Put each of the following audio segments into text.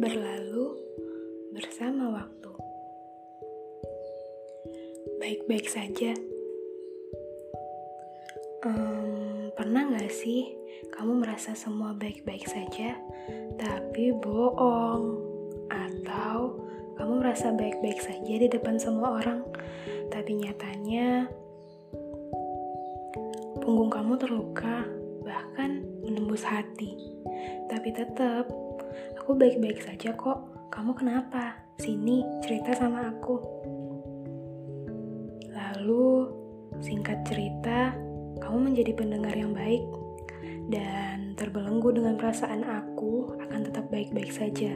berlalu bersama waktu. Baik-baik saja. Um, pernah gak sih kamu merasa semua baik-baik saja, tapi bohong? Atau kamu merasa baik-baik saja di depan semua orang, tapi nyatanya punggung kamu terluka, bahkan menembus hati, tapi tetap aku baik-baik saja kok. Kamu kenapa? Sini, cerita sama aku. Lalu, singkat cerita, kamu menjadi pendengar yang baik dan terbelenggu dengan perasaan aku akan tetap baik-baik saja.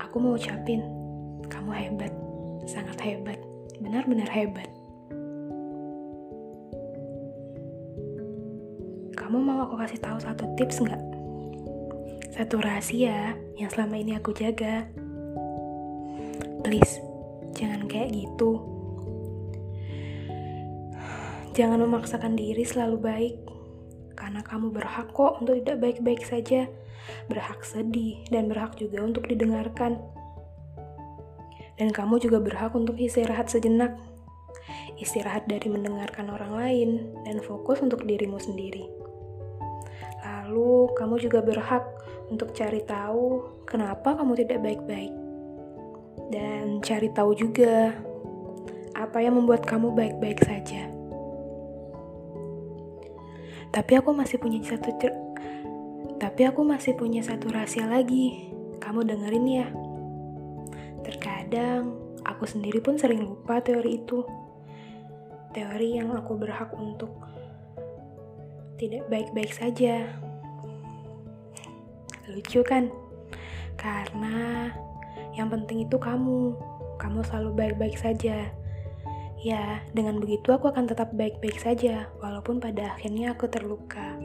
Aku mau ucapin, kamu hebat, sangat hebat, benar-benar hebat. Kamu mau aku kasih tahu satu tips nggak? Satu rahasia yang selama ini aku jaga. Please, jangan kayak gitu. Jangan memaksakan diri selalu baik, karena kamu berhak kok untuk tidak baik-baik saja, berhak sedih, dan berhak juga untuk didengarkan. Dan kamu juga berhak untuk istirahat sejenak, istirahat dari mendengarkan orang lain, dan fokus untuk dirimu sendiri. Lalu, kamu juga berhak untuk cari tahu kenapa kamu tidak baik-baik dan cari tahu juga apa yang membuat kamu baik-baik saja. Tapi aku masih punya satu cer tapi aku masih punya satu rahasia lagi. Kamu dengerin ya. Terkadang aku sendiri pun sering lupa teori itu. Teori yang aku berhak untuk tidak baik-baik saja. Lucu kan? Karena yang penting itu kamu. Kamu selalu baik-baik saja. Ya, dengan begitu aku akan tetap baik-baik saja, walaupun pada akhirnya aku terluka.